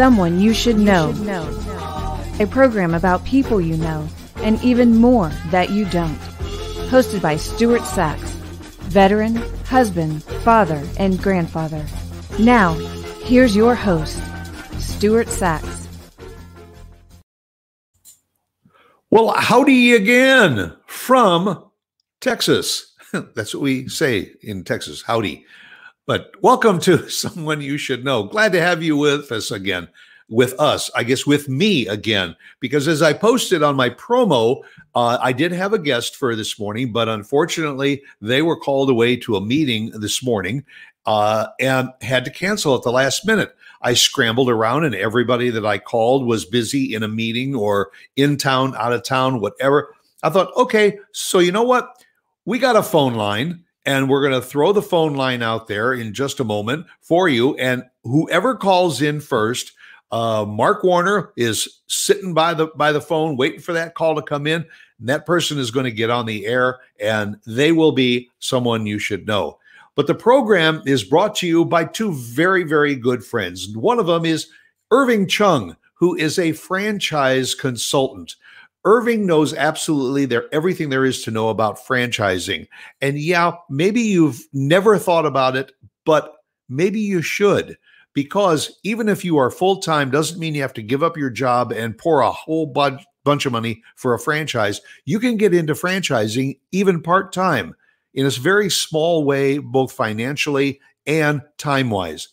Someone You Should Know. A program about people you know and even more that you don't. Hosted by Stuart Sachs, veteran, husband, father, and grandfather. Now, here's your host, Stuart Sachs. Well, howdy again from Texas. That's what we say in Texas, howdy. But welcome to Someone You Should Know. Glad to have you with us again. With us, I guess with me again, because as I posted on my promo, uh, I did have a guest for this morning, but unfortunately, they were called away to a meeting this morning uh, and had to cancel at the last minute. I scrambled around, and everybody that I called was busy in a meeting or in town, out of town, whatever. I thought, okay, so you know what? We got a phone line and we're going to throw the phone line out there in just a moment for you. And whoever calls in first, uh, Mark Warner is sitting by the by the phone, waiting for that call to come in. And that person is going to get on the air, and they will be someone you should know. But the program is brought to you by two very, very good friends. One of them is Irving Chung, who is a franchise consultant. Irving knows absolutely there everything there is to know about franchising. And yeah, maybe you've never thought about it, but maybe you should because even if you are full time doesn't mean you have to give up your job and pour a whole bunch bunch of money for a franchise. You can get into franchising even part time in a very small way, both financially and time wise.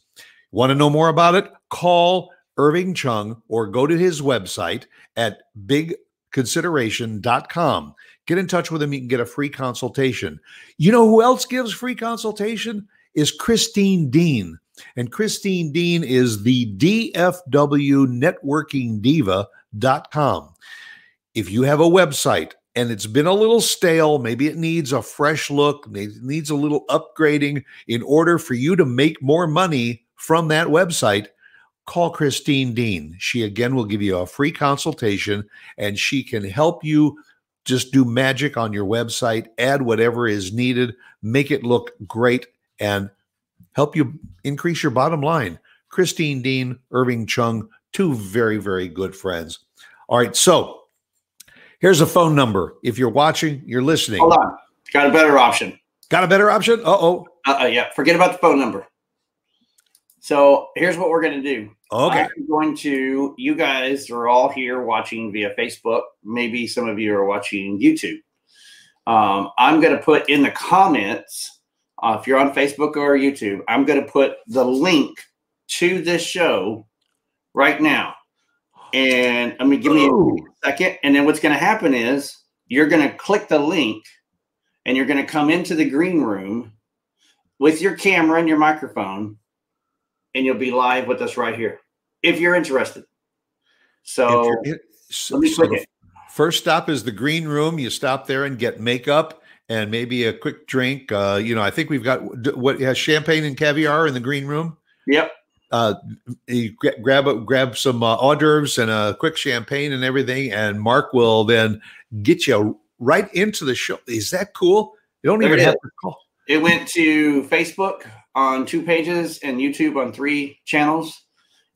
Want to know more about it? Call Irving Chung or go to his website at big consideration.com. Get in touch with them. You can get a free consultation. You know who else gives free consultation? Is Christine Dean. And Christine Dean is the DFW networking diva.com. If you have a website and it's been a little stale, maybe it needs a fresh look, maybe it needs a little upgrading in order for you to make more money from that website, call Christine Dean. She again will give you a free consultation and she can help you just do magic on your website, add whatever is needed, make it look great, and help you increase your bottom line. Christine Dean, Irving Chung, two very, very good friends. All right, so here's a phone number. If you're watching, you're listening. Hold on. Got a better option. Got a better option? Uh oh. Uh, uh, yeah, forget about the phone number. So here's what we're going to do. Okay. I'm going to, you guys are all here watching via Facebook. Maybe some of you are watching YouTube. Um, I'm going to put in the comments, uh, if you're on Facebook or YouTube, I'm going to put the link to this show right now. And I mean, give me Ooh. a second. And then what's going to happen is you're going to click the link and you're going to come into the green room with your camera and your microphone and you'll be live with us right here if you're interested. So you're in- so- let me click it. First stop is the green room. You stop there and get makeup and maybe a quick drink. Uh, you know, I think we've got what has champagne and caviar in the green room. Yep. Uh, you grab a, grab some uh, hors d'oeuvres and a quick champagne and everything, and Mark will then get you right into the show. Is that cool? You don't There even have to call. It went to Facebook on two pages and YouTube on three channels.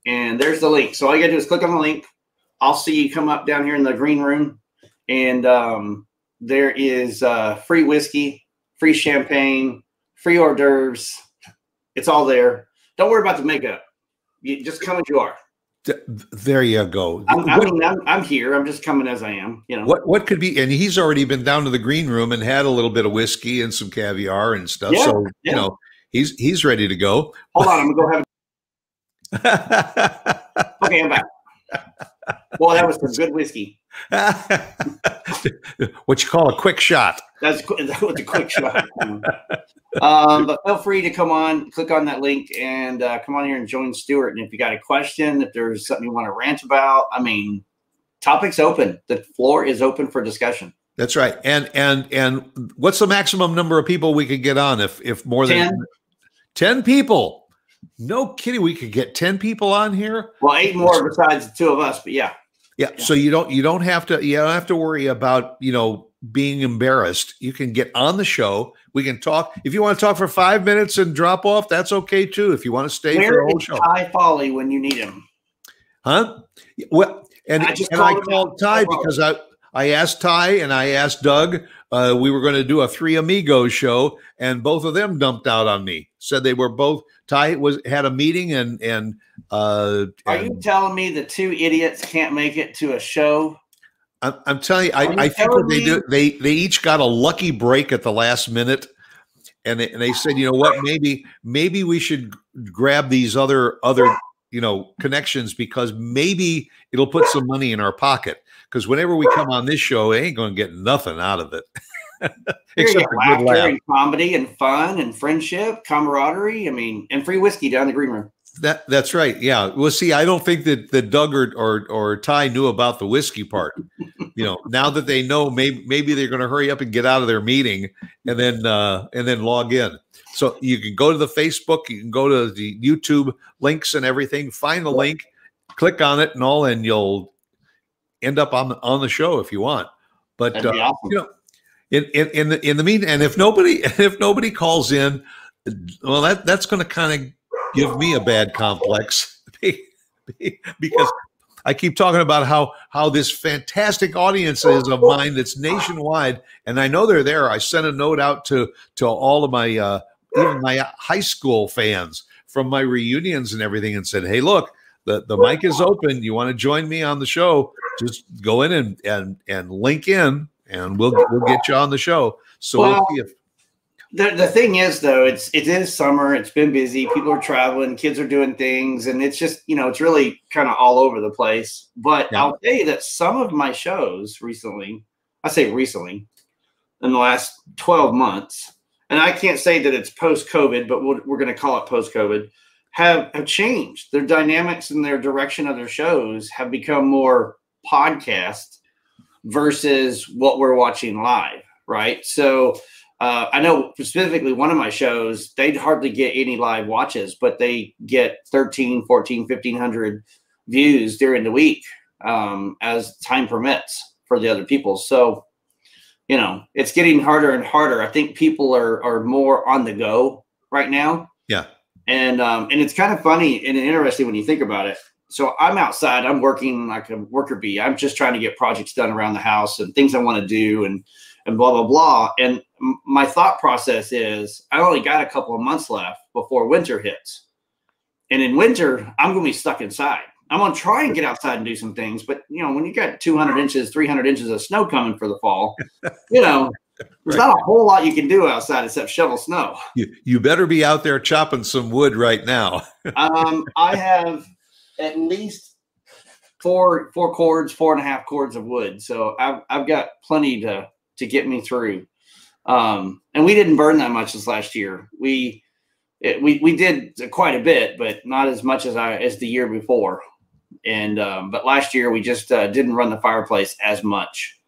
And there's the link. So all you gotta do is click on the link. I'll see you come up down here in the green room. And um, there is uh, free whiskey, free champagne, free hors d'oeuvres. It's all there. Don't worry about the makeup. You just come as you are. There you go. I'm, I mean, I'm, I'm here. I'm just coming as I am. You know. What what could be? And he's already been down to the green room and had a little bit of whiskey and some caviar and stuff. Yeah, so yeah. you know he's he's ready to go. Hold on. I'm gonna go have. A... Okay, I'm back. Well, that was some good whiskey. what you call a quick shot. That's that was a quick shot. Um, but feel free to come on, click on that link, and uh, come on here and join Stuart. And if you got a question, if there's something you want to rant about, I mean, topics open. The floor is open for discussion. That's right. And and and what's the maximum number of people we could get on if if more than 10. 10 people? No kidding, we could get 10 people on here. Well, eight more besides the two of us, but yeah, Yeah, so you don't you don't have to you don't have to worry about, you know, being embarrassed. You can get on the show. We can talk. If you want to talk for 5 minutes and drop off, that's okay too. If you want to stay for the where whole show. Ty Folly when you need him? Huh? Well, and I I, just and I called him called. Ty Oh. because I I asked Ty and I asked Doug. Uh, we were going to do a Three Amigos show, and both of them dumped out on me. Said they were both. Ty was had a meeting, and and uh, Are and you telling me the two idiots can't make it to a show? I'm, I'm telling you, Are you I, I think what they do, they they each got a lucky break at the last minute, and they, and they said, you know what, maybe maybe we should grab these other other you know connections because maybe it'll put some money in our pocket. Because whenever we come on this show, they ain't going to get nothing out of it, except good laughter laugh. and comedy and fun and friendship, camaraderie. I mean, and free whiskey down the green room. That that's right. Yeah. Well, see, I don't think that that Doug or, or or Ty knew about the whiskey part. you know, now that they know, maybe maybe they're going to hurry up and get out of their meeting and then uh, and then log in. So you can go to the Facebook, you can go to the YouTube links and everything. Find the link, click on it, and all, and you'll end up on the on the show if you want. But uh, awesome. you know, in in in the in the mean, and if nobody if nobody calls in, well, that that's going to kind of give me a bad complex because I keep talking about how how this fantastic audience is of mine that's nationwide, and I know they're there. I sent a note out to to all of my uh, even my high school fans from my reunions and everything, and said, "Hey, look." The, the mic is open. You want to join me on the show? Just go in and and and link in, and we'll we'll get you on the show. So we'll Well, see if The, the thing is though, it's it is summer, it's been busy, people are traveling, kids are doing things, and it's just, you know, it's really kind of all over the place. But Yeah. I'll tell you that some of my shows recently, I say recently, in the last 12 months, and I can't say that it's post-COVID, but we'll, we're going to call it post-COVID, have have changed. Their dynamics and their direction of their shows have become more podcast versus what we're watching live, right? So uh, I know specifically one of my shows, they'd hardly get any live watches, but they get 13, 14, 1500 views during the week um, as time permits for the other people. So, you know, it's getting harder and harder. I think people are, are more on the go right now. yeah And, um, and it's kind of funny and interesting when you think about it. So I'm outside, I'm working like a worker bee. I'm just trying to get projects done around the house and things I want to do and, and blah, blah, blah. And my thought process is I only got a couple of months left before winter hits. And in winter, I'm going to be stuck inside. I'm going to try and get outside and do some things. But, you know, when you got 200 inches, 300 inches of snow coming for the fall, you know, there's Right. not a whole lot you can do outside except shovel snow. you you better be out there chopping some wood right now. um, I have at least four four cords, four and a half cords of wood. So I've I've got plenty to to get me through. Um, and we didn't burn that much this last year. We it, we we did quite a bit, but not as much as I as the year before. And um, but last year we just uh, didn't run the fireplace as much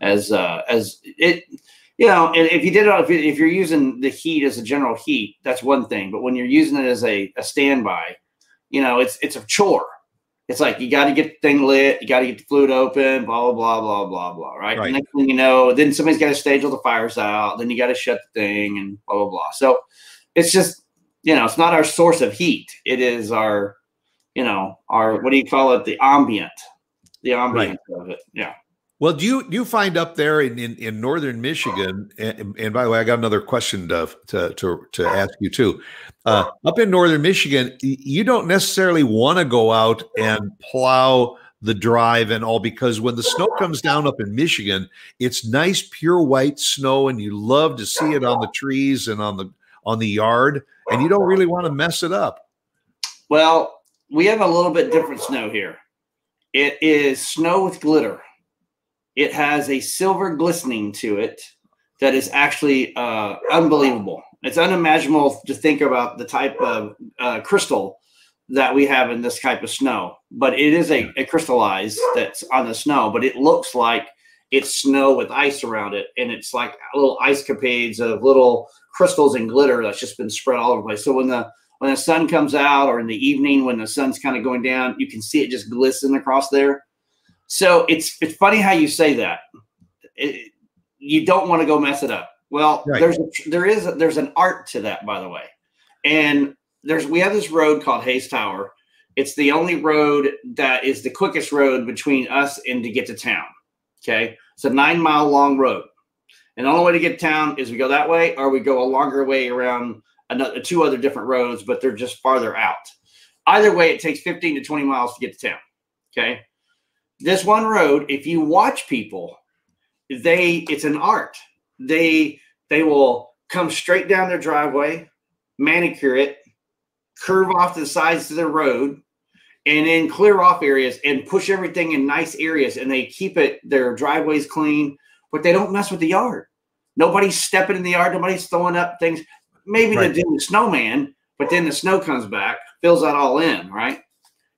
as uh, as it. You know, and if you did it, if, you- if you're using the heat as a general heat, that's one thing. But when you're using it as a, a standby, you know, it's it's a chore. It's like you got to get the thing lit, you got to get the fluid open, blah blah blah blah blah blah. Right. Right. And next thing you know, then somebody's got to stage all the fires out. Then you got to shut the thing and blah blah blah. So it's just you know, it's not our source of heat. It is our, you know, our what do you call it? The ambient, the ambient of it. Yeah. Well, do you do you find up there in in, in northern Michigan? And, and by the way, I got another question to to to, to ask you too. Uh, up in northern Michigan, you don't necessarily want to go out and plow the drive and all because when the snow comes down up in Michigan, it's nice pure white snow, and you love to see it on the trees and on the on the yard, and you don't really want to mess it up. Well, we have a little bit different snow here. It is snow with glitter. It has a silver glistening to it that is actually uh, unbelievable. It's unimaginable to think about the type of uh, crystal that we have in this type of snow, but it is a, a crystallized that's on the snow, but it looks like it's snow with ice around it. And it's like little ice capades of little crystals and glitter that's just been spread all over the place. So when the when the sun comes out or in the evening when the sun's kind of going down, you can see it just glisten across there. So it's it's funny how you say that. It- you don't want to go mess it up. Well, Right. there's a, there is a, there's an art to that, by the way. And there's we have this road called Hayes Tower, It's the only road that is the quickest road between us and to get to town. Okay. It's a nine mile long road. And the only way to get to town is we go that way or we go a longer way around another two other different roads, but they're just farther out. Either way, it takes 15 to 20 miles to get to town. Okay. This one road, if you watch people, they it's an art. They they will come straight down their driveway, manicure it, curve off the sides of the road, and then clear off areas and push everything in nice areas. And they keep it their driveways clean, but they don't mess with the yard. Nobody's stepping in the yard. Nobody's throwing up things. Maybe right. they do the snowman, but then the snow comes back, fills that all in, right?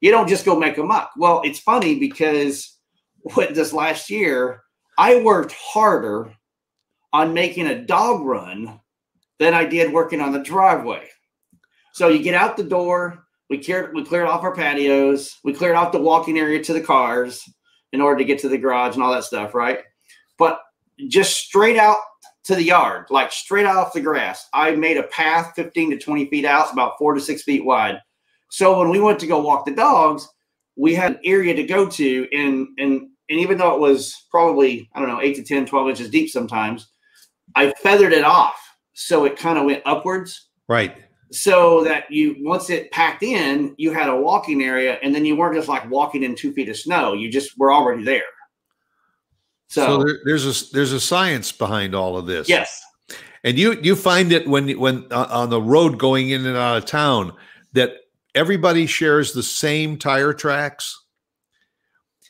You don't just go make a muck. Well, it's funny because what this last year, I worked harder on making a dog run than I did working on the driveway. So you get out the door, we cleared we cleared off our patios, we cleared off the walking area to the cars in order to get to the garage and all that stuff, right? But just straight out to the yard, like straight off the grass. I made a path 15 to 20 feet out, about four to six feet wide. So when we went to go walk the dogs, we had an area to go to. And, and, and even though it was probably, I don't know, eight to 10, 12 inches deep sometimes, I feathered it off. So it kind of went upwards. Right. So that you, once it packed in, you had a walking area and then you weren't just like walking in two feet of snow. You just were already there. So, so there, there's a there's a science behind all of this. Yes. And you you find it when when uh, on the road going in and out of town that everybody shares the same tire tracks.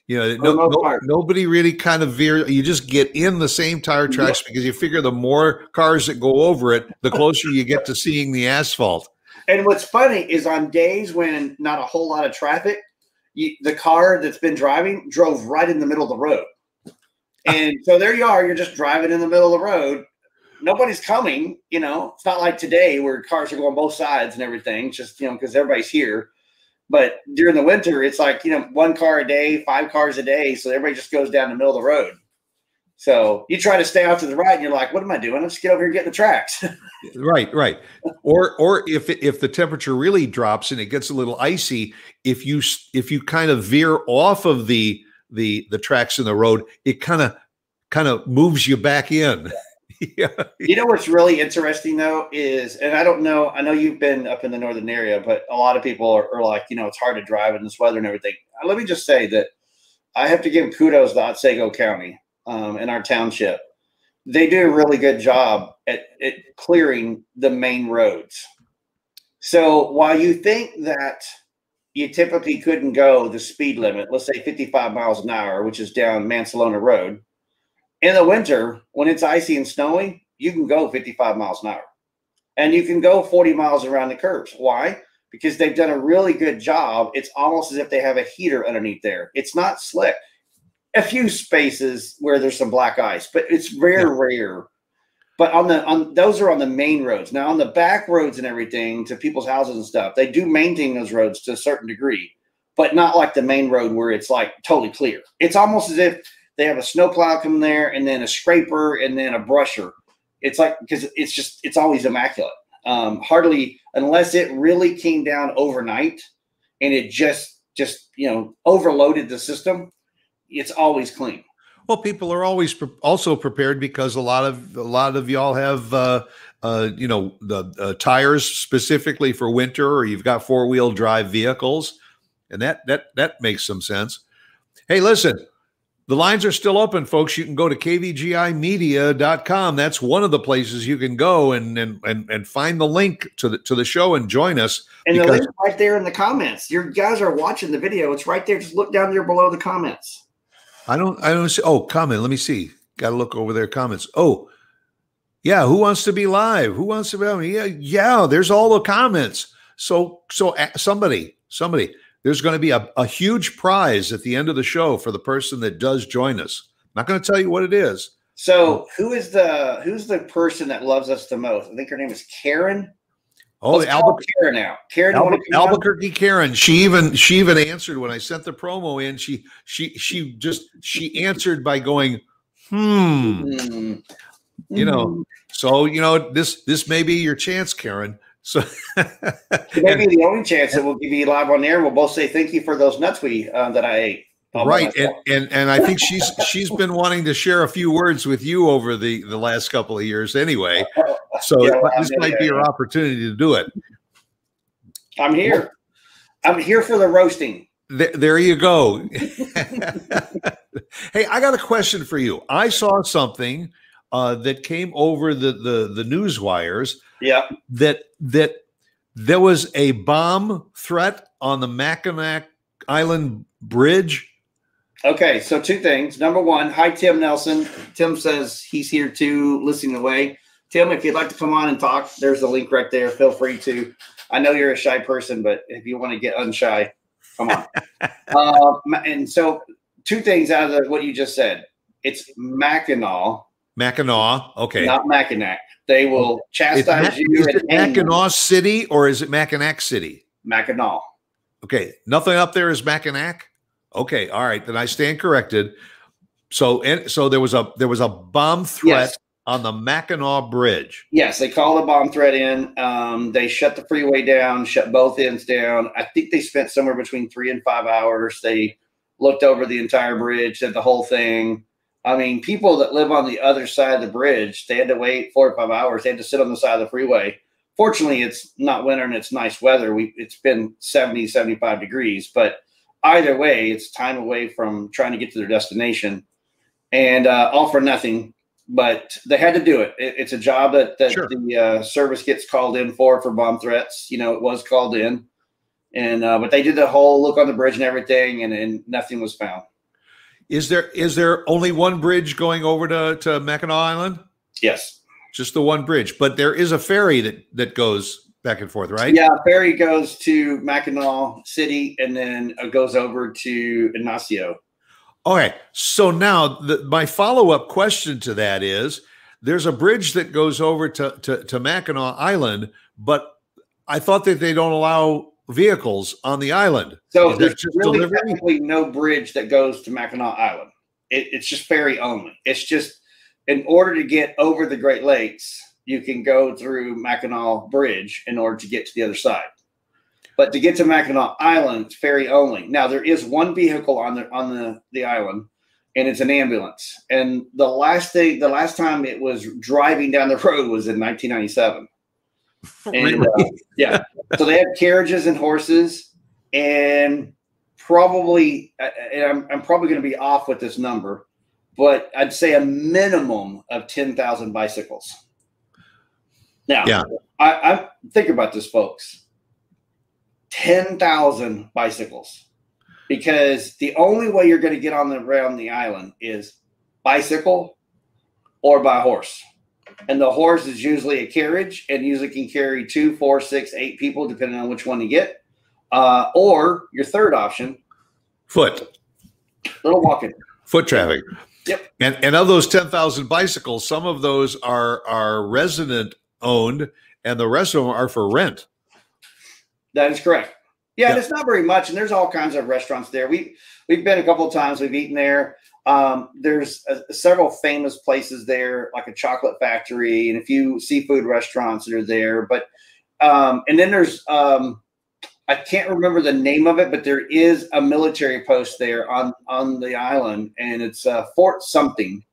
You know, no, no, nobody really kind of veer. You just get in the same tire tracks because you figure the more cars that go over it, the closer you get to seeing the asphalt. And what's funny is on days when not a whole lot of traffic, you, the car that's been driving drove right in the middle of the road. Ah. And so there you are, you're just driving in the middle of the road. Nobody's coming, you know. It's not like today where cars are going both sides and everything, just you know, because everybody's here. But during the winter, it's like, you know, one car a day, five cars a day. So everybody just goes down the middle of the road. So you try to stay out to the right, and you're like, "What am I doing? Let's get over here and get the tracks." right, right. Or, or if if the temperature really drops and it gets a little icy, if you if you kind of veer off of the the the tracks in the road, it kind of kind of moves you back in. yeah. You know what's really interesting though is, and I don't know, I know you've been up in the northern area, but a lot of people are, are like, you know, it's hard to drive in this weather and everything. Uh, let me just say that I have to give kudos to Otsego County um, in our township. They do a really good job at, at clearing the main roads. So while you think that you typically couldn't go the speed limit, let's say 55 miles an hour, which is down Mancelona Road. In the winter, when it's icy and snowy, you can go 55 miles an hour and you can go 40 miles around the curves. Why? Because they've done a really good job. It's almost as if they have a heater underneath there. It's not slick. A few spaces where there's some black ice, but it's very yeah. rare but on the on those are on the main roads. Now on the back roads and everything to people's houses and stuff, they do maintain those roads to a certain degree, but not like the main road where it's like totally clear. It's almost as if they have a snowplow come there and then a scraper and then a brusher. It's like because it's just it's always immaculate. Um, hardly unless it really came down overnight and it just just you know overloaded the system, it's always clean. Well, people are always pre- also prepared because a lot of a lot of y'all have uh, uh, you know the uh, tires specifically for winter, or you've got four wheel drive vehicles, and that that that makes some sense. Hey, listen, the lines are still open, folks. You can go to kvgimedia.com. That's one of the places you can go and and and, and find the link to the to the show and join us. And the link right there in the comments. Your guys are watching the video. It's right there. Just look down there below the comments. I don't. I don't see. Oh, comment. Let me see. Got to look over their comments. Oh, yeah. Who wants to be live? Who wants to be? Yeah, yeah. There's all the comments. So, so somebody, somebody. There's going to be a, a huge prize at the end of the show for the person that does join us. I'm not going to tell you what it is. So, who is the who's the person that loves us the most? I think her name is Karen. Oh, Albuquerque Karen now. Karen, Albuquerque Karen. She even she even answered when I sent the promo in. She she she just she answered by going, hmm. Mm-hmm. You know, so you know this this may be your chance, Karen. So maybe the only chance that we'll give you live on air. We'll both say thank you for those nuts we uh, that I ate. right, and, and and I think she's she's been wanting to share a few words with you over the the last couple of years, anyway. So yeah, well, this might be your opportunity to do it. I'm here. I'm here for the roasting. There, there you go. hey, I got a question for you. I saw something uh, that came over the the the news wires. Yeah. That that there was a bomb threat on the Mackinac Island Bridge. Okay, so two things. Number one, hi Tim Nelson. Tim says he's here too, listening away. Tim, if you'd like to come on and talk, there's a link right there. Feel free to. I know you're a shy person, but if you want to get unshy, come on. uh, and so, two things out of what you just said. It's Mackinac Mackinac. Okay. Not Mackinac. They will chastise you. Is it Mackinac City or is it Mackinac City? Mackinac. Okay. Nothing up there is Mackinac. Okay. All right. Then I stand corrected. So and so there was a there was a bomb threat yes. on the Mackinac Bridge. Yes, they called a bomb threat in. Um, they shut the freeway down, shut both ends down. I think they spent somewhere between three and five hours. They looked over the entire bridge, did the whole thing. I mean, people that live on the other side of the bridge, they had to wait four or five hours. They had to sit on the side of the freeway. Fortunately, it's not winter and it's nice weather. We it's been 70, 75 degrees, but either way, it's time away from trying to get to their destination. And uh, all for nothing, but they had to do it. it it's a job that, that sure. the uh, service gets called in for for bomb threats. You know, it was called in, and uh, but they did the whole look on the bridge and everything, and, and nothing was found. Is there is there only one bridge going over to, to Mackinac Island? Yes. Just the one bridge. But there is a ferry that, that goes back and forth, right? Yeah, ferry goes to Mackinac City and then it goes over to Ignace. Okay. So now the, my follow-up question to that is there's a bridge that goes over to, to, to Mackinac Island, but I thought that they don't allow vehicles on the island. So there's really technically no bridge that goes to Mackinac Island. It, it's just ferry only. It's just in order to get over the Great Lakes, you can go through Mackinac Bridge in order to get to the other side. But to get to Mackinac Island, it's ferry only. Now there is one vehicle on the on the, the island, and it's an ambulance. And the last thing, the last time it was driving down the road was in 1997. And uh, yeah, so they had carriages and horses, and probably, and I'm, I'm probably going to be off with this number, but I'd say a minimum of 10,000 bicycles. Now, yeah. I, I think about this, folks. 10,000 bicycles. Because the only way you're going to get on the around the island is bicycle or by horse and the horse is usually a carriage and usually can carry two, four, six, eight people, depending on which one you get. Uh, or your third option, foot, little walking, foot traffic. Yep. And and of those ten thousand bicycles, some of those are are resident owned, and the rest of them are for rent. That is correct. Yeah, it's not very much, and there's all kinds of restaurants there. We we've been a couple of times. We've eaten there. Um, there's a, several famous places there, like a chocolate factory and a few seafood restaurants that are there. But um, and then there's um, I can't remember the name of it, but there is a military post there on on the island, and it's uh, Fort something.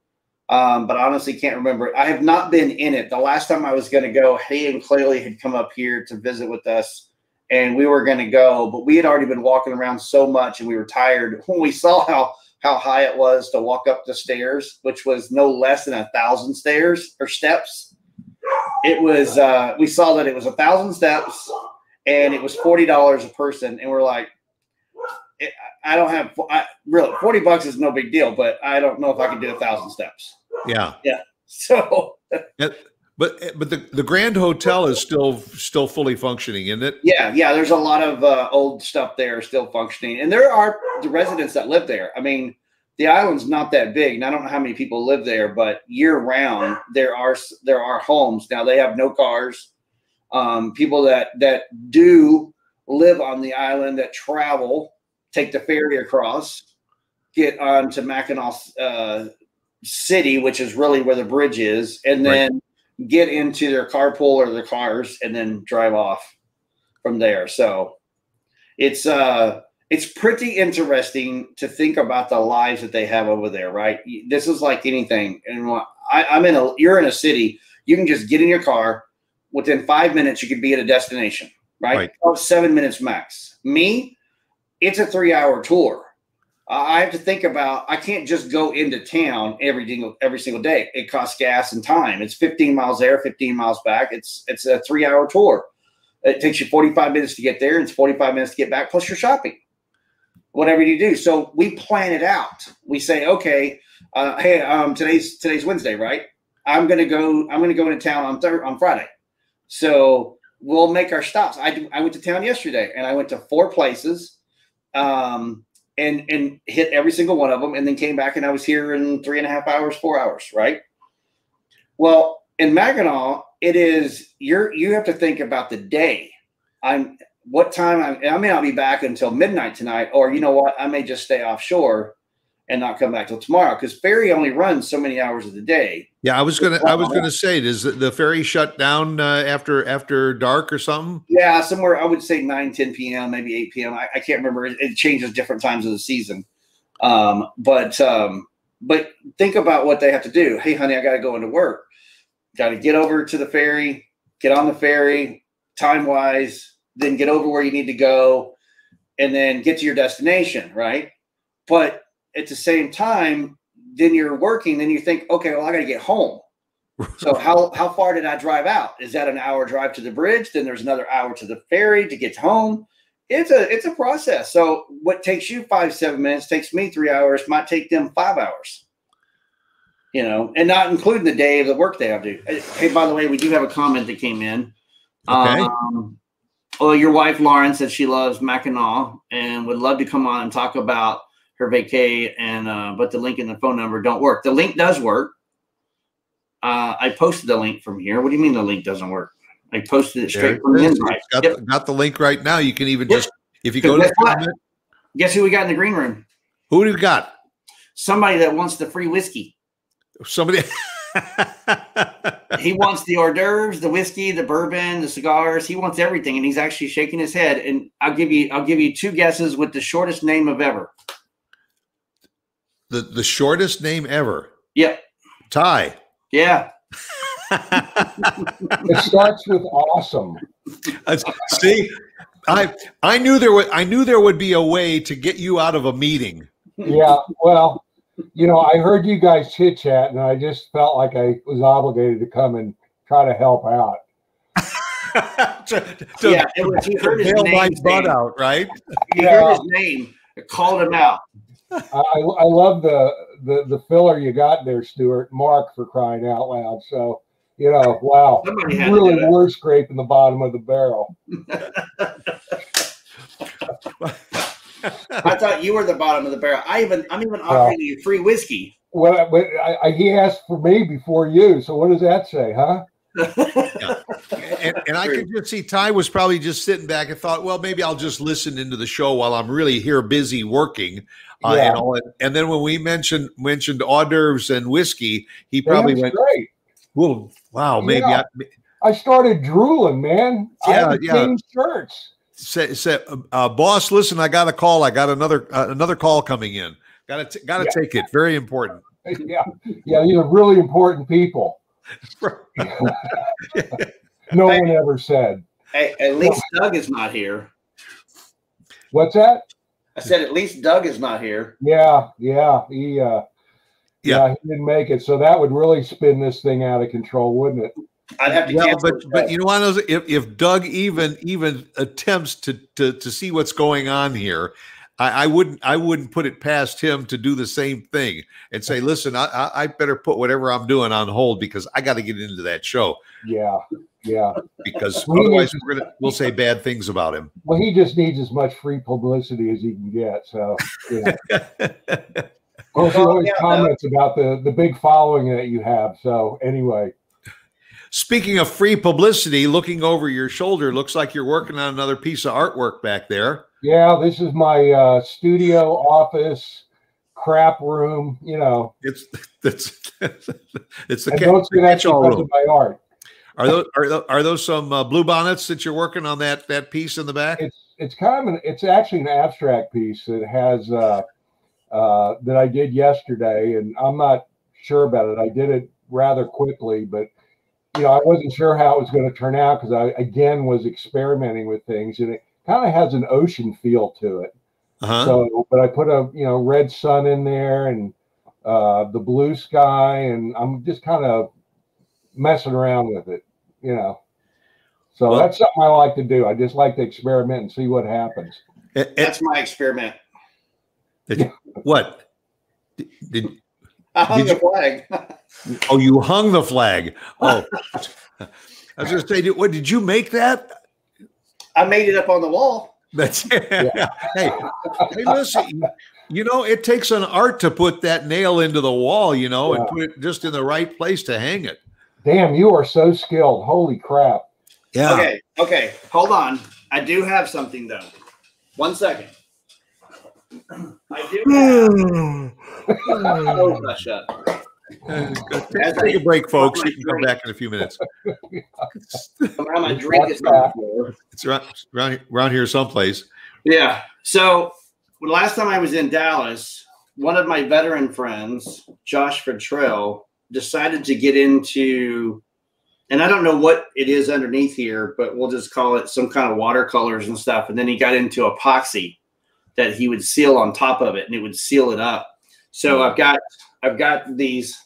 Um, but I honestly can't remember. I have not been in it. The last time I was going to go, Hay and Clayley had come up here to visit with us, and we were going to go, but we had already been walking around so much, and we were tired. When we saw how how high it was to walk up the stairs, which was no less than a thousand stairs or steps. It was uh, we saw that it was a thousand steps and it was forty dollars a person, and we're like, I don't have I, really forty bucks is no big deal, but I don't know if I can do a thousand steps. Yeah, yeah. So. But but the, the Grand Hotel is still still fully functioning, isn't it? Yeah, yeah. There's a lot of uh, old stuff there still functioning, and there are the residents that live there. I mean, the island's not that big, and I don't know how many people live there, but year round there are there are homes. Now they have no cars. Um, people that that do live on the island that travel take the ferry across, get on to Mackinac uh, City, which is really where the bridge is, and then. Right get into their carpool or their cars, and then drive off from there. So it's uh it's pretty interesting to think about the lives that they have over there, right? This is like anything. And I, I'm in a you're in a city, you can just get in your car. Within five minutes, you could be at a destination, right? Right. Oh, seven minutes max. Me, it's a three hour tour. I have to think about. I can't just go into town every single every single day. It costs gas and time. It's 15 miles there, 15 miles back. It's it's a three hour tour. It takes you 45 minutes to get there, and it's 45 minutes to get back, plus your shopping. Whatever you do. So we plan it out. We say, okay, uh, hey, um, today's today's Wednesday, right? I'm gonna go. I'm gonna go into town on thir- on Friday. So we'll make our stops. I I went to town yesterday, and I went to four places. Um, and and hit every single one of them, and then came back, and I was here in three and a half hours, four hours, right? Well, in Mackinac, it is you're you have to think about the day. I'm what time I'm, I may not be back until midnight tonight, or you know what, I may just stay offshore and not come back till tomorrow because ferry only runs so many hours of the day. Yeah, I was gonna. I was gonna say, does the- the ferry shut down uh, after after dark or something? Yeah, somewhere I would say 9, 10 p.m., maybe 8 p.m. I, I can't remember. It, it changes different times of the season. Um, but um, but think about what they have to do. Hey, honey, I got to go into work. Got to get over to the ferry, get on the ferry, time wise, then get over where you need to go, and then get to your destination, right? But at the same time, then you're working, then you think, okay, well, I got to get home. So how how far did I drive out? Is that an hour drive to the bridge? Then there's another hour to the ferry to get home. It's a it's a process. So what takes you five seven minutes takes me three hours. Might take them five hours. You know, and not including the day of the work they have to. Hey, by the way, we do have a comment that came in. Okay. Um, well, your wife Lauren said she loves Mackinac and would love to come on and talk about her vacay, and uh, but the link and the phone number don't work. The link does work. Uh, I posted the link from here. What do you mean the link doesn't work? I posted it straight from the invite. Got, Yep. the, got the link right now. You can even Yep. just if you go to Guess the what? comment, Guess who we got in the green room? who do you got? Somebody that wants the free whiskey. Somebody. He wants the hors d'oeuvres, the whiskey, the bourbon, the cigars. He wants everything, and he's actually shaking his head. And I'll give you, I'll give you two guesses with the shortest name of ever. The the shortest name ever. Yep. Ty. Yeah. It starts with awesome. Uh, See, I I knew there would I knew there would be a way to get you out of a meeting. Yeah, well, you know, I heard you guys chit chat, and I just felt like I was obligated to come and try to help out. to, to- yeah. It was, you to heard his bail my name. butt out, right? You Yeah. heard his name. It called him out. I, I I love the, the the filler you got there, Stuart. Mark for crying out loud. So you know, wow, Somebody had to really do it. were scraping the bottom of the barrel. I thought you were the bottom of the barrel. I even, I'm even offering you free whiskey. Well, I, I, he asked for me before you. So what does that say, huh? And, and I could just see Ty was probably just sitting back and thought, well, maybe I'll just listen into the show while I'm really here busy working. Uh, Yeah. and, all that. and then when we mentioned mentioned hors d'oeuvres and whiskey, he probably went, straight. "Well, wow, maybe Yeah. I, I started drooling, man. Yeah, to yeah. shirts. say, say, uh, boss, listen, I got a call. I got another uh, another call coming in. Got to got to Yeah. take it. Very important. yeah, yeah, these are really important people. No one ever said. Hey, at least Doug is not here. What's that? I said, at least Doug is not here. Yeah, yeah, he uh Yeah. yeah, he didn't make it. So that would really spin this thing out of control, wouldn't it? I'd have to Well, cancel. but the but you know what? If if Doug even even attempts to to to see what's going on here, I, I wouldn't I wouldn't put it past him to do the same thing and say, listen, I I, I better put whatever I'm doing on hold because I got to get into that show Yeah, yeah. because We need otherwise to- we're gonna we'll say bad things about him. Well, he just needs as much free publicity as he can get. So, yeah. Of course, he Well, always yeah, no. comments about the the big following that you have. So, anyway, Speaking of free publicity, looking over your shoulder, looks like you're working on another piece of artwork back there. Yeah, this is my uh, studio office crap room. You know, It's it's it's the and ca- the catch-all room. of my art. Are those are those, are those some uh, blue bonnets that you're working on that that piece in the back? It's it's kind of an it's actually an abstract piece that has uh, uh, that I did yesterday, and I'm not sure about it. I did it rather quickly, but you know I wasn't sure how it was going to turn out because I again was experimenting with things, and it kind of has an ocean feel to it. Uh-huh. So, but I put a you know red sun in there and uh, the blue sky, and I'm just kind of messing around with it, you know. So Well- that's something I like to do. I just like to experiment and see what happens. It- it- That's my experiment. what? Did, did- I hung Did the flag. oh you hung the flag? Oh, I was going to say, did, what did you make that? I made it up on the wall. That's hey, hey, listen. You know, it takes an art to put that nail into the wall, you know, and put it just in the right place to hang it. Damn, you are so skilled. Holy crap. Yeah. Okay, okay, hold on. I do have something though. One second. I do have. Close that shut. Take a break, folks. You can come back in a few minutes. My drink is on the floor. It's around, around, around here someplace. Yeah. So the last time I was in Dallas, one of my veteran friends, Josh Trail, decided to get into, and I don't know what it is underneath here, but we'll just call it some kind of watercolors and stuff. And then he got into epoxy that he would seal on top of it, and it would seal it up. So I've got I've got these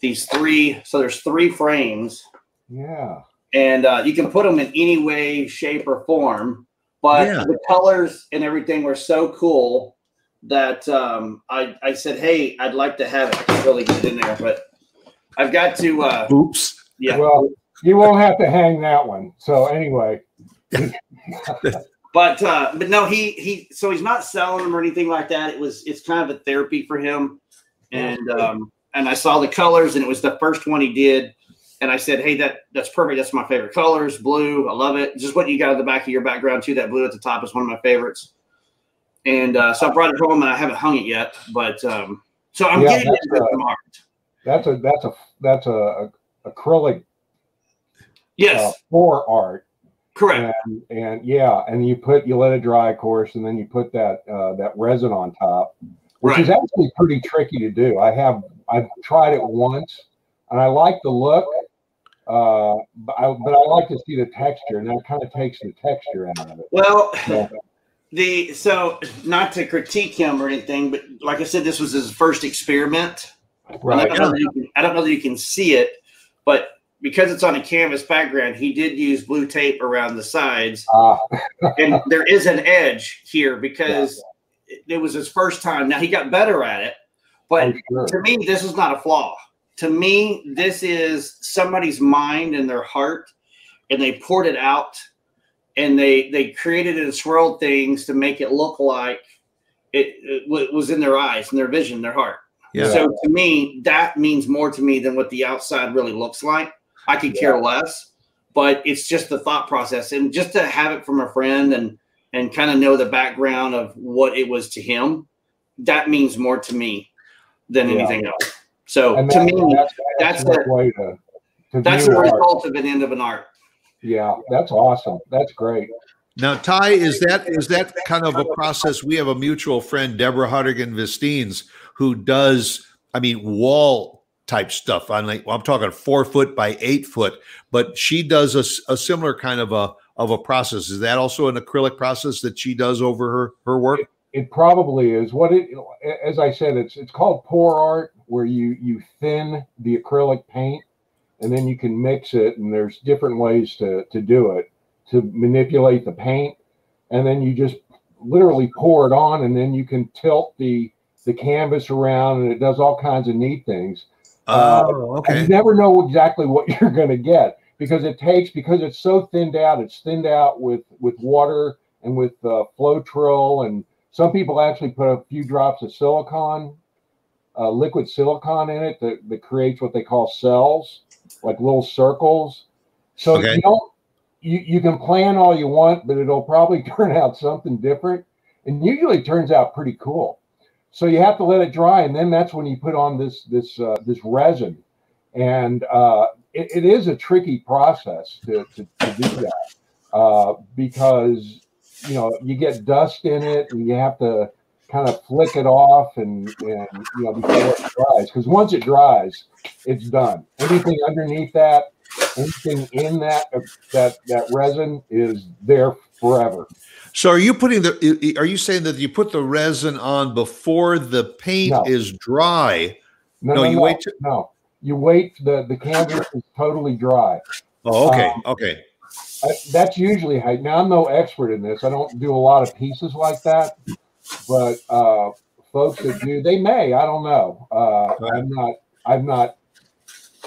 these three. So there's three frames Yeah. and uh, you can put them in any way, shape, or form. But Yeah. the colors and everything were so cool that um, I, I said, "Hey, I'd like to have it." I can't really get in there, but I've got to. Uh, Oops. yeah, Well, you won't have to hang that one. So anyway, but uh, but no, he he. So he's not selling them or anything like that. It was it's kind of a therapy for him, and um, and I saw the colors, and it was the first one he did. And I said, "Hey, that that's perfect. That's my favorite colors. Blue, I love it. Just what you got at the back of your background too. That blue at the top is one of my favorites." And uh, so I brought it home, and I haven't hung it yet. But um, so I'm Yeah, getting into uh, some art. that's a that's a that's a, a acrylic uh, Yes, for art. Correct. and, and yeah, and you put you let it dry, of course, and then you put that uh, that resin on top, which Right. is actually pretty tricky to do. I have I've tried it once, and I like the look, uh, but I, but I like to see the texture, and that kind of takes the texture out of it. Well, So, the so not to critique him or anything, but like I said, this was his first experiment. And I right, don't, know that you can, I don't know that you can see it, but because it's on a canvas background, he did use blue tape around the sides, Ah, and there is an edge here because it, it was his first time. Now he got better at it, but sure. to me, this is not a flaw. To me, this is somebody's mind and their heart, and they poured it out, and they they created and swirled things to make it look like it, it was in their eyes and their vision, their heart. Yeah. So to me, that means more to me than what the outside really looks like. I could care less, but it's just the thought process, and just to have it from a friend and and kind of know the background of what it was to him, that means more to me than Yeah. anything else. So And to me, that's, that's that's, the- the way to, to that's view the art. result of an end of an art. Yeah, that's awesome. That's great. Now, Ty, is that is that kind of a process? We have a mutual friend, Deborah Hardigan Vestines, who does, I mean, wall type stuff. On like, well, I'm talking four foot by eight foot, but she does a, a similar kind of a of a process. Is that also an acrylic process that she does over her her work? It probably is. What it, as I said, it's it's called pour art, where you you thin the acrylic paint, and then you can mix it. And there's different ways to to do it to manipulate the paint, and then you just literally pour it on, and then you can tilt the the canvas around, and it does all kinds of neat things. Uh, Oh, And you never know exactly what you're going to get because it takes because it's so thinned out. It's thinned out with with water and with uh, Floetrol, and some people actually put a few drops of silicon, uh, liquid silicon in it that, that creates what they call cells, like little circles. So Okay. you don't you, you can plan all you want, but it'll probably turn out something different, and usually it turns out pretty cool. So you have to let it dry, and then that's when you put on this this uh, this resin, and uh, it, it is a tricky process to, to, to do that uh, because you know you get dust in it and you have to kind of flick it off and and you know before it dries because once it dries it's done. Anything underneath that anything in that that that resin is there forever so are you putting the are you saying that you put the resin on before the paint no. is dry no, no, no you no, wait to- no you wait the the canvas is totally dry oh okay um, okay I, that's usually how. Now I'm no expert in this. I don't do a lot of pieces like that, but uh, folks that do, they may. I don't know. Uh, I'm not. I've not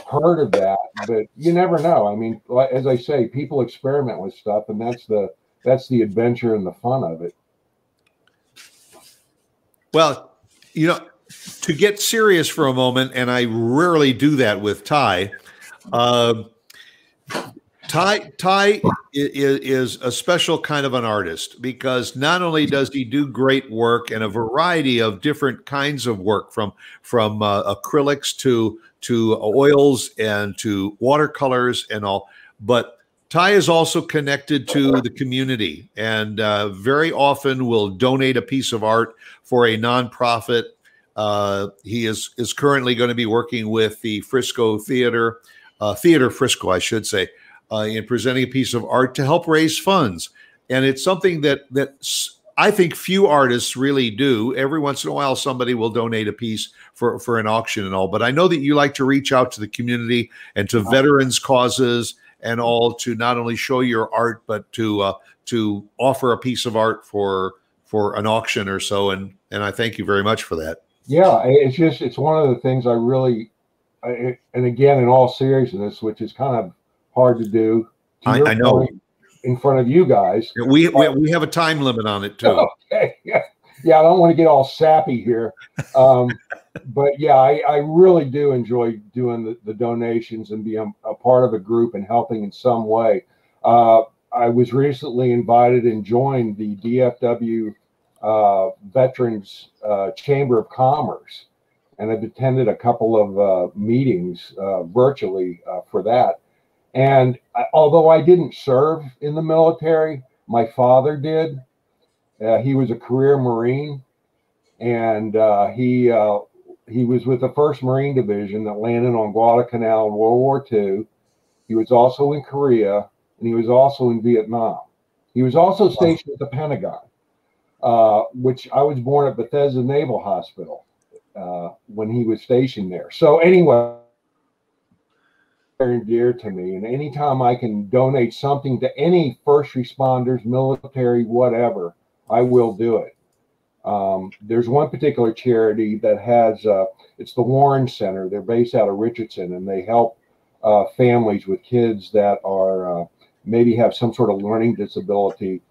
heard of that, but you never know. I mean, as I say, people experiment with stuff, and that's the that's the adventure and the fun of it. Well, you know, to get serious for a moment, and I rarely do that with Ty. Uh, Ty Ty is, is, a special kind of an artist because not only does he do great work and a variety of different kinds of work from from uh, acrylics to to oils and to watercolors and all, but Ty is also connected to the community and uh, very often will donate a piece of art for a nonprofit. Uh, he is is currently going to be working with the Frisco Theater, uh, Theater Frisco, I should say uh, in presenting a piece of art to help raise funds. And it's something that that I think few artists really do. Every once in a while, somebody will donate a piece for for an auction and all. But I know that you like to reach out to the community and to veterans causes and all to not only show your art but to uh, to offer a piece of art for for an auction or so. And and I thank you very much for that. Yeah, it's just it's one of the things I really, I, and again, in all seriousness, which is kind of hard to do. To I, I know. In front of you guys, we, we we have a time limit on it too. Okay, yeah, yeah. I don't want to get all sappy here, um, but yeah, I, I really do enjoy doing the, the donations and being a part of a group and helping in some way. Uh, I was recently invited and joined the DFW uh, Veterans uh, Chamber of Commerce, and I've attended a couple of uh, meetings uh, virtually uh, for that. And I, although I didn't serve in the military, my father did. Uh, he was a career Marine, and uh, he uh, he was with the First Marine Division that landed on Guadalcanal in World War II. He was also in Korea, and he was also in Vietnam. He was also stationed at the Pentagon, uh, which I was born at Bethesda Naval Hospital uh, when he was stationed there. So anyway and dear to me. And anytime I can donate something to any first responders, military, whatever, I will do it. Um, there's one particular charity that has, uh, it's the Warren Center. They're based out of Richardson and they help uh, families with kids that are uh, maybe have some sort of learning disability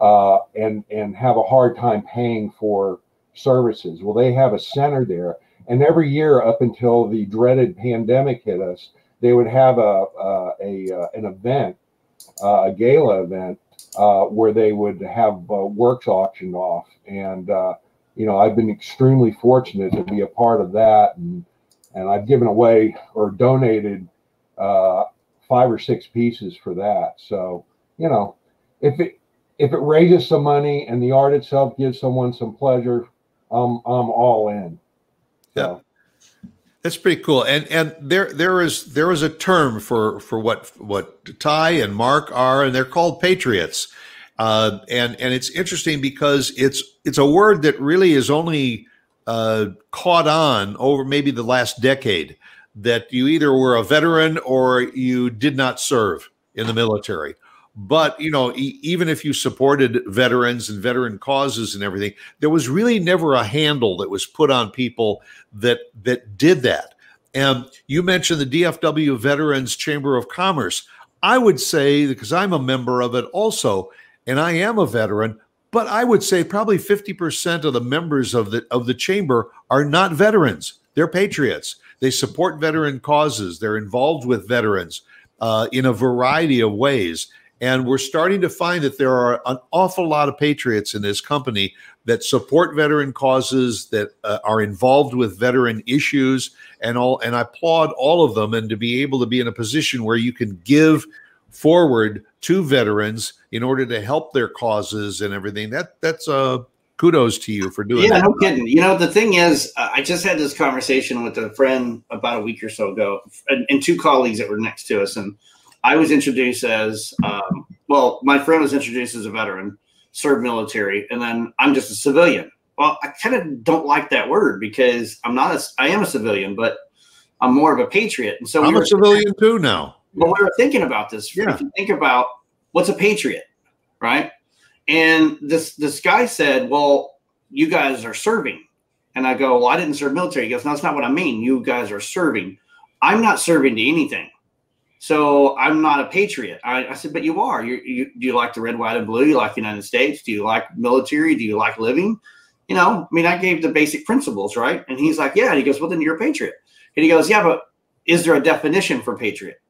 uh, and, and have a hard time paying for services. Well, they have a center there. And every year up until the dreaded pandemic hit us, they would have a, a, a uh, an event, uh, a gala event, uh, where they would have uh, works auctioned off. And uh, you know, I've been extremely fortunate to be a part of that, and and I've given away or donated uh, five or six pieces for that. So you know, if it if it raises some money and the art itself gives someone some pleasure, I'm I'm all in. So. Yeah. That's pretty cool. And and there there is there is a term for for what what Ty and Mark are, and they're called patriots. Uh, and and it's interesting because it's it's a word that really is only uh, caught on over maybe the last decade. That you either were a veteran or you did not serve in the military. But you know, e- even if you supported veterans and veteran causes and everything, there was really never a handle that was put on people that that did that. And you mentioned the DFW Veterans Chamber of Commerce. I would say because I'm a member of it also, and I am a veteran, but I would say probably 50% of the members of the of the chamber are not veterans. They're patriots. They support veteran causes. They're involved with veterans uh, in a variety of ways. And we're starting to find that there are an awful lot of patriots in this company that support veteran causes, that uh, are involved with veteran issues, and all. And I applaud all of them. And to be able to be in a position where you can give forward to veterans in order to help their causes and everything, that that's a uh, kudos to you for doing yeah, that. no kidding. You know, the thing is, uh, I just had this conversation with a friend about a week or so ago, and, and two colleagues that were next to us, and I was introduced as um, well. My friend was introduced as a veteran, served military, and then I'm just a civilian. Well, I kind of don't like that word because I'm not a. I am a civilian, but I'm more of a patriot. And so I'm we a civilian too now. But we were thinking about this. Yeah. If you think about what's a patriot, right? And this this guy said, "Well, you guys are serving," and I go, "Well, I didn't serve military." He goes, "No, that's not what I mean. You guys are serving. I'm not serving to anything." So I'm not a patriot. I, I said, but you are. You, you, do you like the red, white, and blue? You like the United States? Do you like military? Do you like living? You know, I mean, I gave the basic principles, right? And he's like, yeah. And he goes, well, then you're a patriot. And he goes, yeah, but is there a definition for patriot?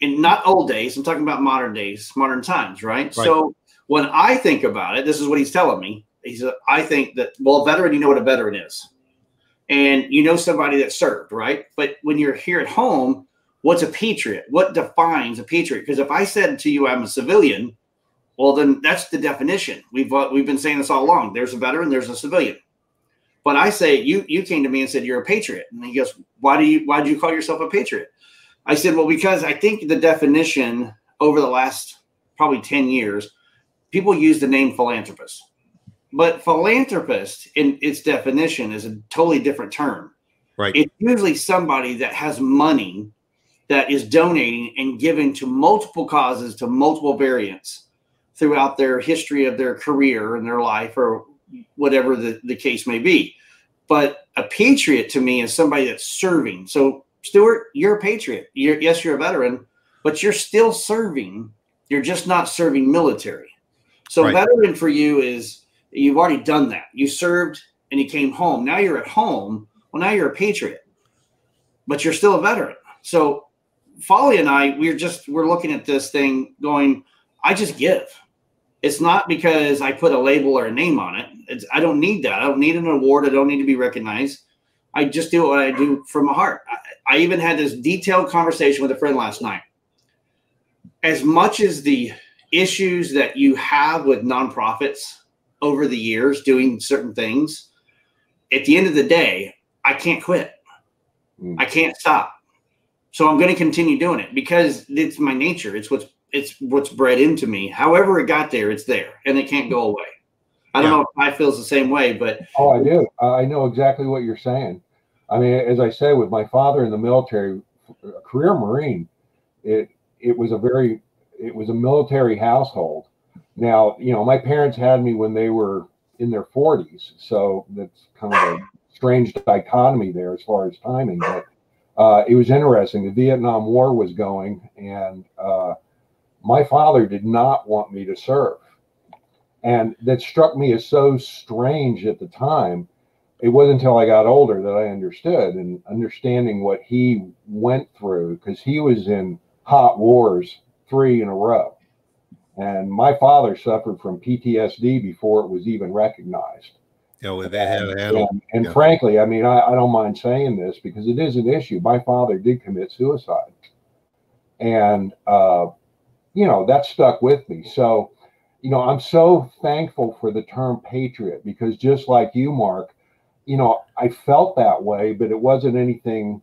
In not old days, I'm talking about modern days, modern times, right? right? So when I think about it, this is what he's telling me. He said, I think that, well, veteran, you know what a veteran is. And you know somebody that served, right? But when you're here at home, what's a patriot? What defines a patriot? Because if I said to you, I'm a civilian, well, then that's the definition. We've uh, we've been saying this all along. There's a veteran, there's a civilian. But I say you you came to me and said you're a patriot, and he goes, why do you why do you call yourself a patriot? I said, well, because I think the definition over the last probably ten years, people use the name philanthropist, but philanthropist in its definition is a totally different term. Right. It's usually somebody that has money that is donating and giving to multiple causes to multiple variants throughout their history of their career and their life or whatever the, the case may be. But a patriot to me is somebody that's serving. So, Stuart, you're a patriot. You're, yes, you're a veteran, but you're still serving. You're just not serving military. So, right. veteran for you is you've already done that. You served and you came home. Now you're at home. Well, now you're a patriot, but you're still a veteran. So, Folly and I, we're just we're looking at this thing going, I just give. It's not because I put a label or a name on it. It's, I don't need that. I don't need an award. I don't need to be recognized. I just do what I do from my heart. I, I even had this detailed conversation with a friend last night. As much as the issues that you have with nonprofits over the years doing certain things, at the end of the day, I can't quit. Mm. I can't stop. So I'm going to continue doing it because it's my nature. It's what's it's what's bred into me. However it got there, it's there and it can't go away. I don't know if I feels the same way, but oh, I do. I know exactly what you're saying. I mean, as I say, with my father in the military, a career Marine, it it was a very it was a military household. Now, you know, my parents had me when they were in their 40s, so that's kind of a strange dichotomy there as far as timing. But uh, it was interesting. The Vietnam War was going, and uh, my father did not want me to serve. And that struck me as so strange at the time. It wasn't until I got older that I understood and understanding what he went through because he was in hot wars three in a row. And my father suffered from PTSD before it was even recognized. Well, they had And, and yeah. frankly, I mean, I, I don't mind saying this because it is an issue. My father did commit suicide, and uh, you know that stuck with me. So, you know, I'm so thankful for the term patriot because just like you, Mark, you know, I felt that way, but it wasn't anything.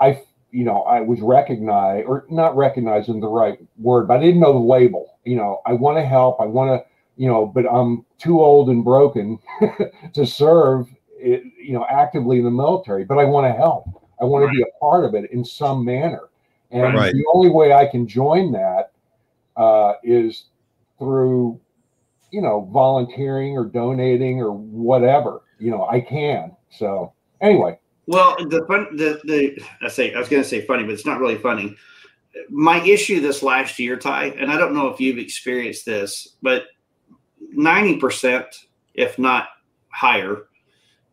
I, you know, I was recognized or not recognizing the right word, but I didn't know the label. You know, I want to help. I want to you know, but I'm too old and broken to serve, it, you know, actively in the military. But I want to help. I want right. to be a part of it in some manner. And right. the only way I can join that uh, is through, you know, volunteering or donating or whatever. You know, I can. So anyway. Well, the fun, the the I say I was going to say funny, but it's not really funny. My issue this last year, Ty, and I don't know if you've experienced this, but 90%, if not higher,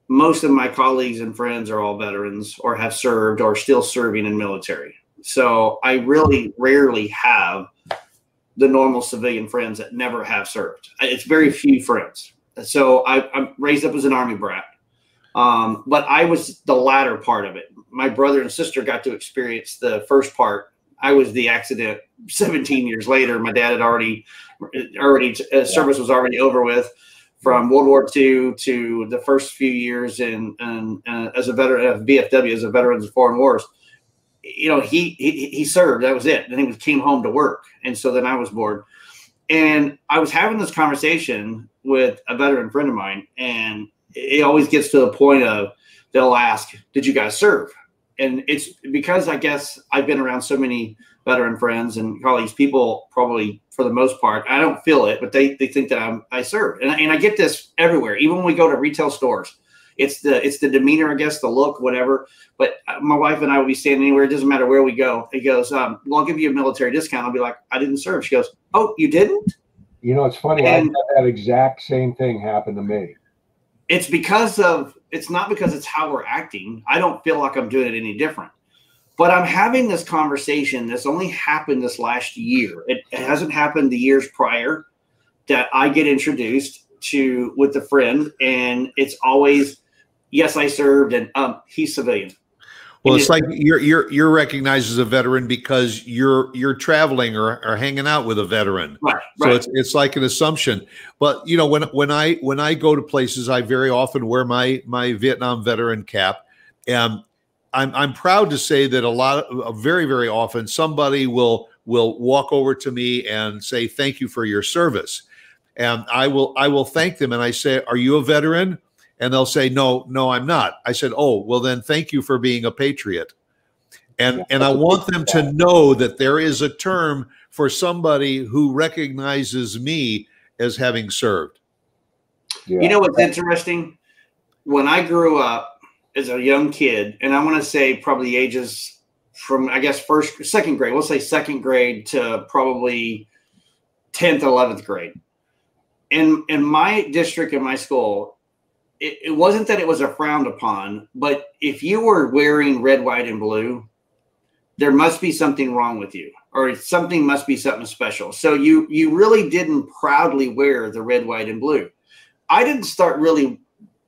most of my colleagues and friends are all veterans or have served or still serving in military. So I really rarely have the normal civilian friends that never have served. It's very few friends. So I, I'm raised up as an army brat. Um, but I was the latter part of it. My brother and sister got to experience the first part. I was the accident 17 years later. My dad had already, already uh, service was already over with from World War II to the first few years in, in uh, as a veteran of VFW, as a veterans of foreign wars. You know, he, he he served. That was it. Then he came home to work, and so then I was bored. And I was having this conversation with a veteran friend of mine, and it always gets to the point of they'll ask, "Did you guys serve?" And it's because I guess I've been around so many veteran friends and colleagues. People probably, for the most part, I don't feel it, but they they think that I'm I serve, and and I get this everywhere. Even when we go to retail stores, it's the it's the demeanor, I guess, the look, whatever. But uh, my wife and I will be standing anywhere. It doesn't matter where we go. He goes, um, "Well, I'll give you a military discount." I'll be like, "I didn't serve." She goes, "Oh, you didn't?" You know, it's funny. And- I had that exact same thing happen to me. it's because of it's not because it's how we're acting. I don't feel like I'm doing it any different. But I'm having this conversation that's only happened this last year. It, it hasn't happened the years prior that I get introduced to with a friend, and it's always, yes, I served, and um, he's civilian. Well, it's like you're you're you're recognized as a veteran because you're you're traveling or, or hanging out with a veteran. Right, right. So it's it's like an assumption. But you know, when when I when I go to places, I very often wear my my Vietnam veteran cap, and I'm I'm proud to say that a lot of uh, very very often somebody will will walk over to me and say thank you for your service, and I will I will thank them and I say, are you a veteran? And they'll say, no, no, I'm not. I said, oh, well then thank you for being a patriot. And Yeah, and I want them to know that there is a term for somebody who recognizes me as having served. Yeah. You know what's interesting? When I grew up as a young kid, and I want to say probably ages from I guess first, second grade, we'll say second grade to probably tenth, eleventh grade. In in my district, in my school, it, it wasn't that it was a frowned upon, but if you were wearing red, white, and blue, there must be something wrong with you, or something must be something special. So you you really didn't proudly wear the red, white, and blue. I didn't start really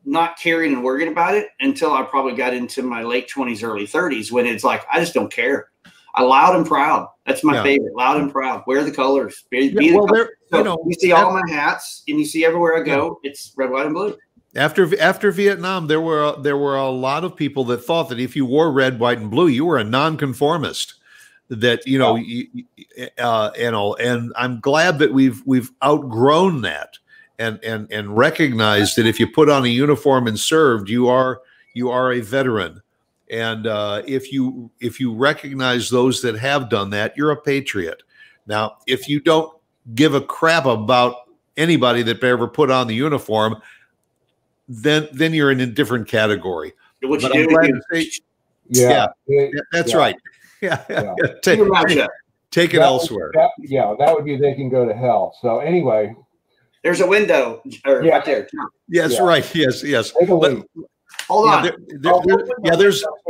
not caring and worrying about it until I probably got into my late 20s, early 30s when it's like, I just don't care. I loud and proud. That's my Yeah. favorite. Loud and proud. Wear the colors. Be, be Yeah, the well, colors. there, So you know, you see all my hats and you see everywhere I go, it's red, white, and blue. After after Vietnam, there were there were a lot of people that thought that if you wore red, white, and blue, you were a nonconformist. That you know, you, you- uh, you know, and I'm glad that we've we've outgrown that and and and recognized that if you put on a uniform and served, you are you are a veteran. And uh, if you if you recognize those that have done that, you're a patriot. Now, if you don't give a crap about anybody that ever put on the uniform, then then you're in a different category. What you But I'm do, you, say- yeah. Yeah, that's Yeah. right. Yeah, Yeah. take, keep take, take it that would- elsewhere. that- yeah, that would be they can go to hell. So anyway, There's a window or Yeah. right there. Yes, yeah. right. Yes, yes. take a But- leap. Hold yeah, on. there- there- oh, there- yeah, there's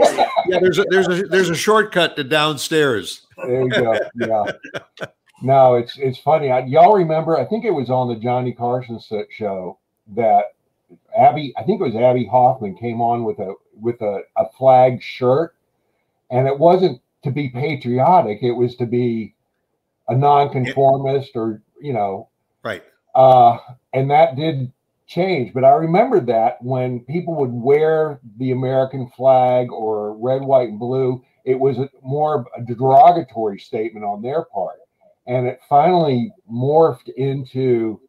yeah, there's a there's a there's a shortcut to downstairs. There you go. Yeah. No, it's it's funny. I, y'all remember? I think it was on the Johnny Carson show that Abbie. I think it was Abbie Hoffman came on with a with a, a flag shirt, and it wasn't to be patriotic. It was to be a nonconformist, or you know, Right. uh, and that did change. But I remembered that when people would wear the American flag or red, white, and blue, it was a, more a derogatory statement on their part. And it finally morphed into,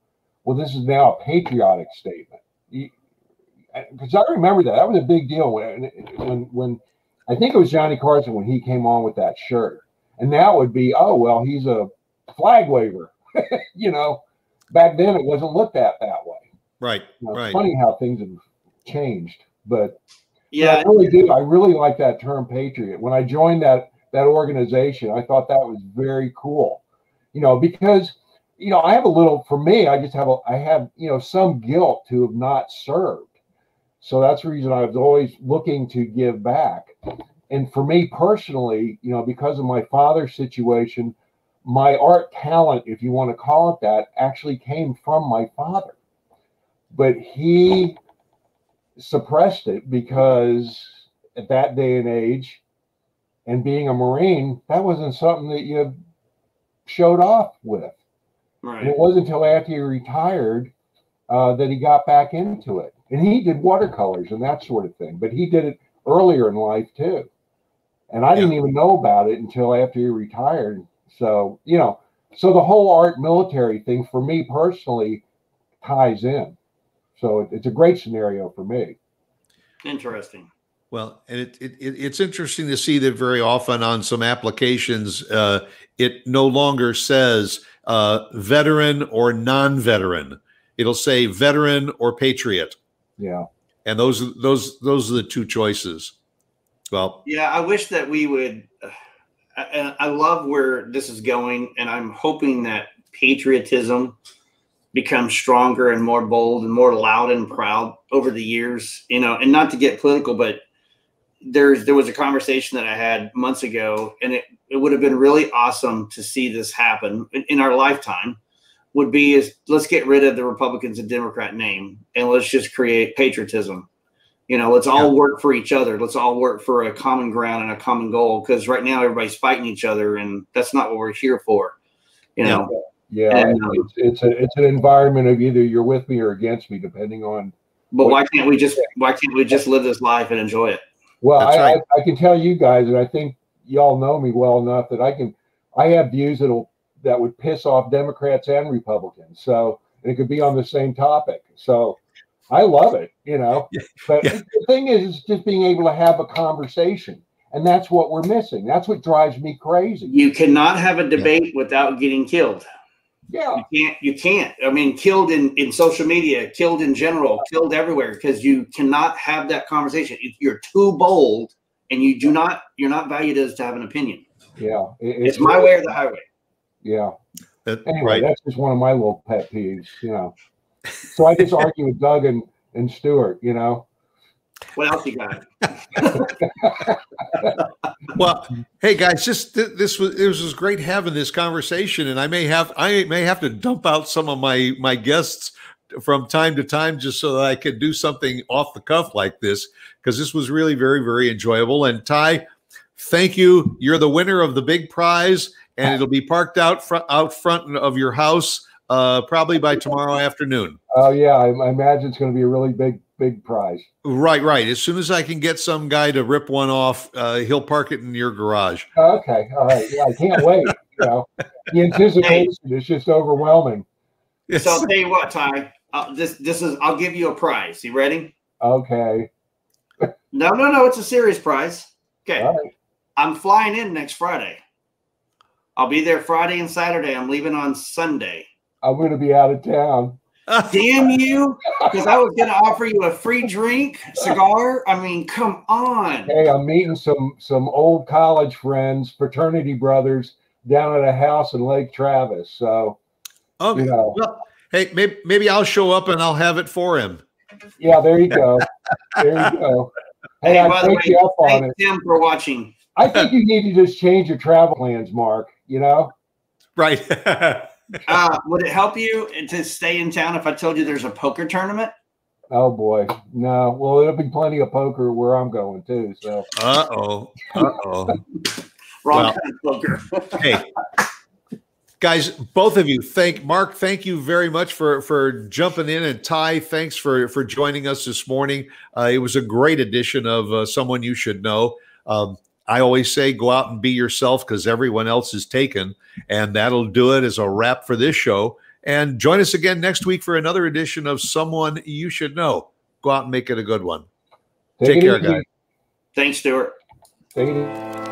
well, this is now a patriotic statement. Because I remember that. That was a big deal when, when, when I think it was Johnny Carson when he came on with that shirt. And now it would be, oh, well, he's a flag waver. you know, back then it wasn't looked at that way. Right. You know, Right. It's funny how things have changed, but Yeah. I really do. I really like that term patriot. When I joined that that organization, I thought that was very cool. You know, because you know, I have a little for me, I just have a I have, you know, some guilt to have not served. So that's the reason I was always looking to give back. And for me personally, you know, because of my father's situation, my art talent, if you want to call it that, actually came from my father. but he suppressed it because at that day and age, and being a Marine, that wasn't something that you showed off with. Right. And it wasn't until after he retired uh, that he got back into it. And he did watercolors and that sort of thing, but he did it earlier in life too. And I didn't even know about it until after he retired. So, you know, so the whole art military thing for me personally ties in. So it, it's a great scenario for me. Interesting. Well, and it, it, it, it's interesting to see that very often on some applications, uh, it no longer says uh, veteran or non-veteran. It'll say veteran or patriot, Yeah. and those those those are the two choices. Well, Yeah, I wish that we would. Uh, I, I love where this is going, and I'm hoping that patriotism becomes stronger and more bold and more loud and proud over the years. You know, and not to get political, but there's there was a conversation that I had months ago, and it it would have been really awesome to see this happen in, in our lifetime. Would be is let's get rid of the Republicans and Democrat name, and let's just create patriotism you know let's all Yeah. work for each other let's all work for a common ground and a common goal because right now everybody's fighting each other and that's not what we're here for you know Yeah. And, um, it's, it's a it's an environment of either you're with me or against me, depending on but why can't we just why can't we just live this life and enjoy it Well, I, right. I, I can tell you guys, and I think y'all know me well enough that I can. I have views that'll that would piss off Democrats and Republicans. So and it could be on the same topic. So I love it, you know. Yeah, But yeah. the thing is, is just being able to have a conversation, and that's what we're missing. That's what drives me crazy. you cannot have a debate without getting killed Yeah, you can't you can't i mean killed in in social media killed in general killed everywhere because you cannot have that conversation If you're too bold and you do not you're not valued as to have an opinion yeah. It- it's my way or the highway Yeah. that- Anyway, right. that's just one of my little pet peeves, you know. So I just argue with Doug and and Stuart, you know. what else you got Well, hey guys, just th- this was it was great having this conversation, and I may have I may have to dump out some of my my guests from time to time just so that I could do something off the cuff like this because this was really very very enjoyable. And Ty, thank you. You're the winner of the big prize, and it'll be parked out front out front of your house uh, probably by tomorrow afternoon. Oh yeah, I, I imagine it's going to be a really big big prize. Right, right. As soon as I can get some guy to rip one off, uh, he'll park it in your garage. Okay, all right. Yeah, I can't wait. You know, the anticipation is just overwhelming. So I'll tell you what, Ty. Uh, this this is. I'll give you a prize. You ready? Okay, No, no, no. It's a serious prize. Okay. all right. I'm flying in next Friday. I'll be there Friday and Saturday. I'm leaving on Sunday. I'm going to be out of town. Damn you! Because I was going to offer you a free drink, cigar. I mean, come on. Hey, I'm meeting some some old college friends, fraternity brothers, down at a house in Lake Travis. So okay. you know, Well, hey, maybe, maybe I'll show up and I'll have it for him. yeah, there you go. There you go. Hey, I by the way, you up thank it. Tim for watching. I think you need to just change your travel plans, Mark. You know? Right. Uh, would it help you to stay in town if I told you there's a poker tournament? Oh boy, no. Well, there'll be plenty of poker where I'm going too. So uh oh. Uh oh. Wrong Well- kind of poker. Hey, guys, both of you, thank Mark. Thank you very much for for jumping in, and Ty, thanks for for joining us this morning. Uh, it was a great edition of uh, someone you should know. Um, I always say, go out and be yourself because everyone else is taken, and that'll do it as a wrap for this show. And join us again next week for another edition of Someone You Should Know. Go out and make it a good one. Take it care, guys. Thanks, Stuart. Take it easy.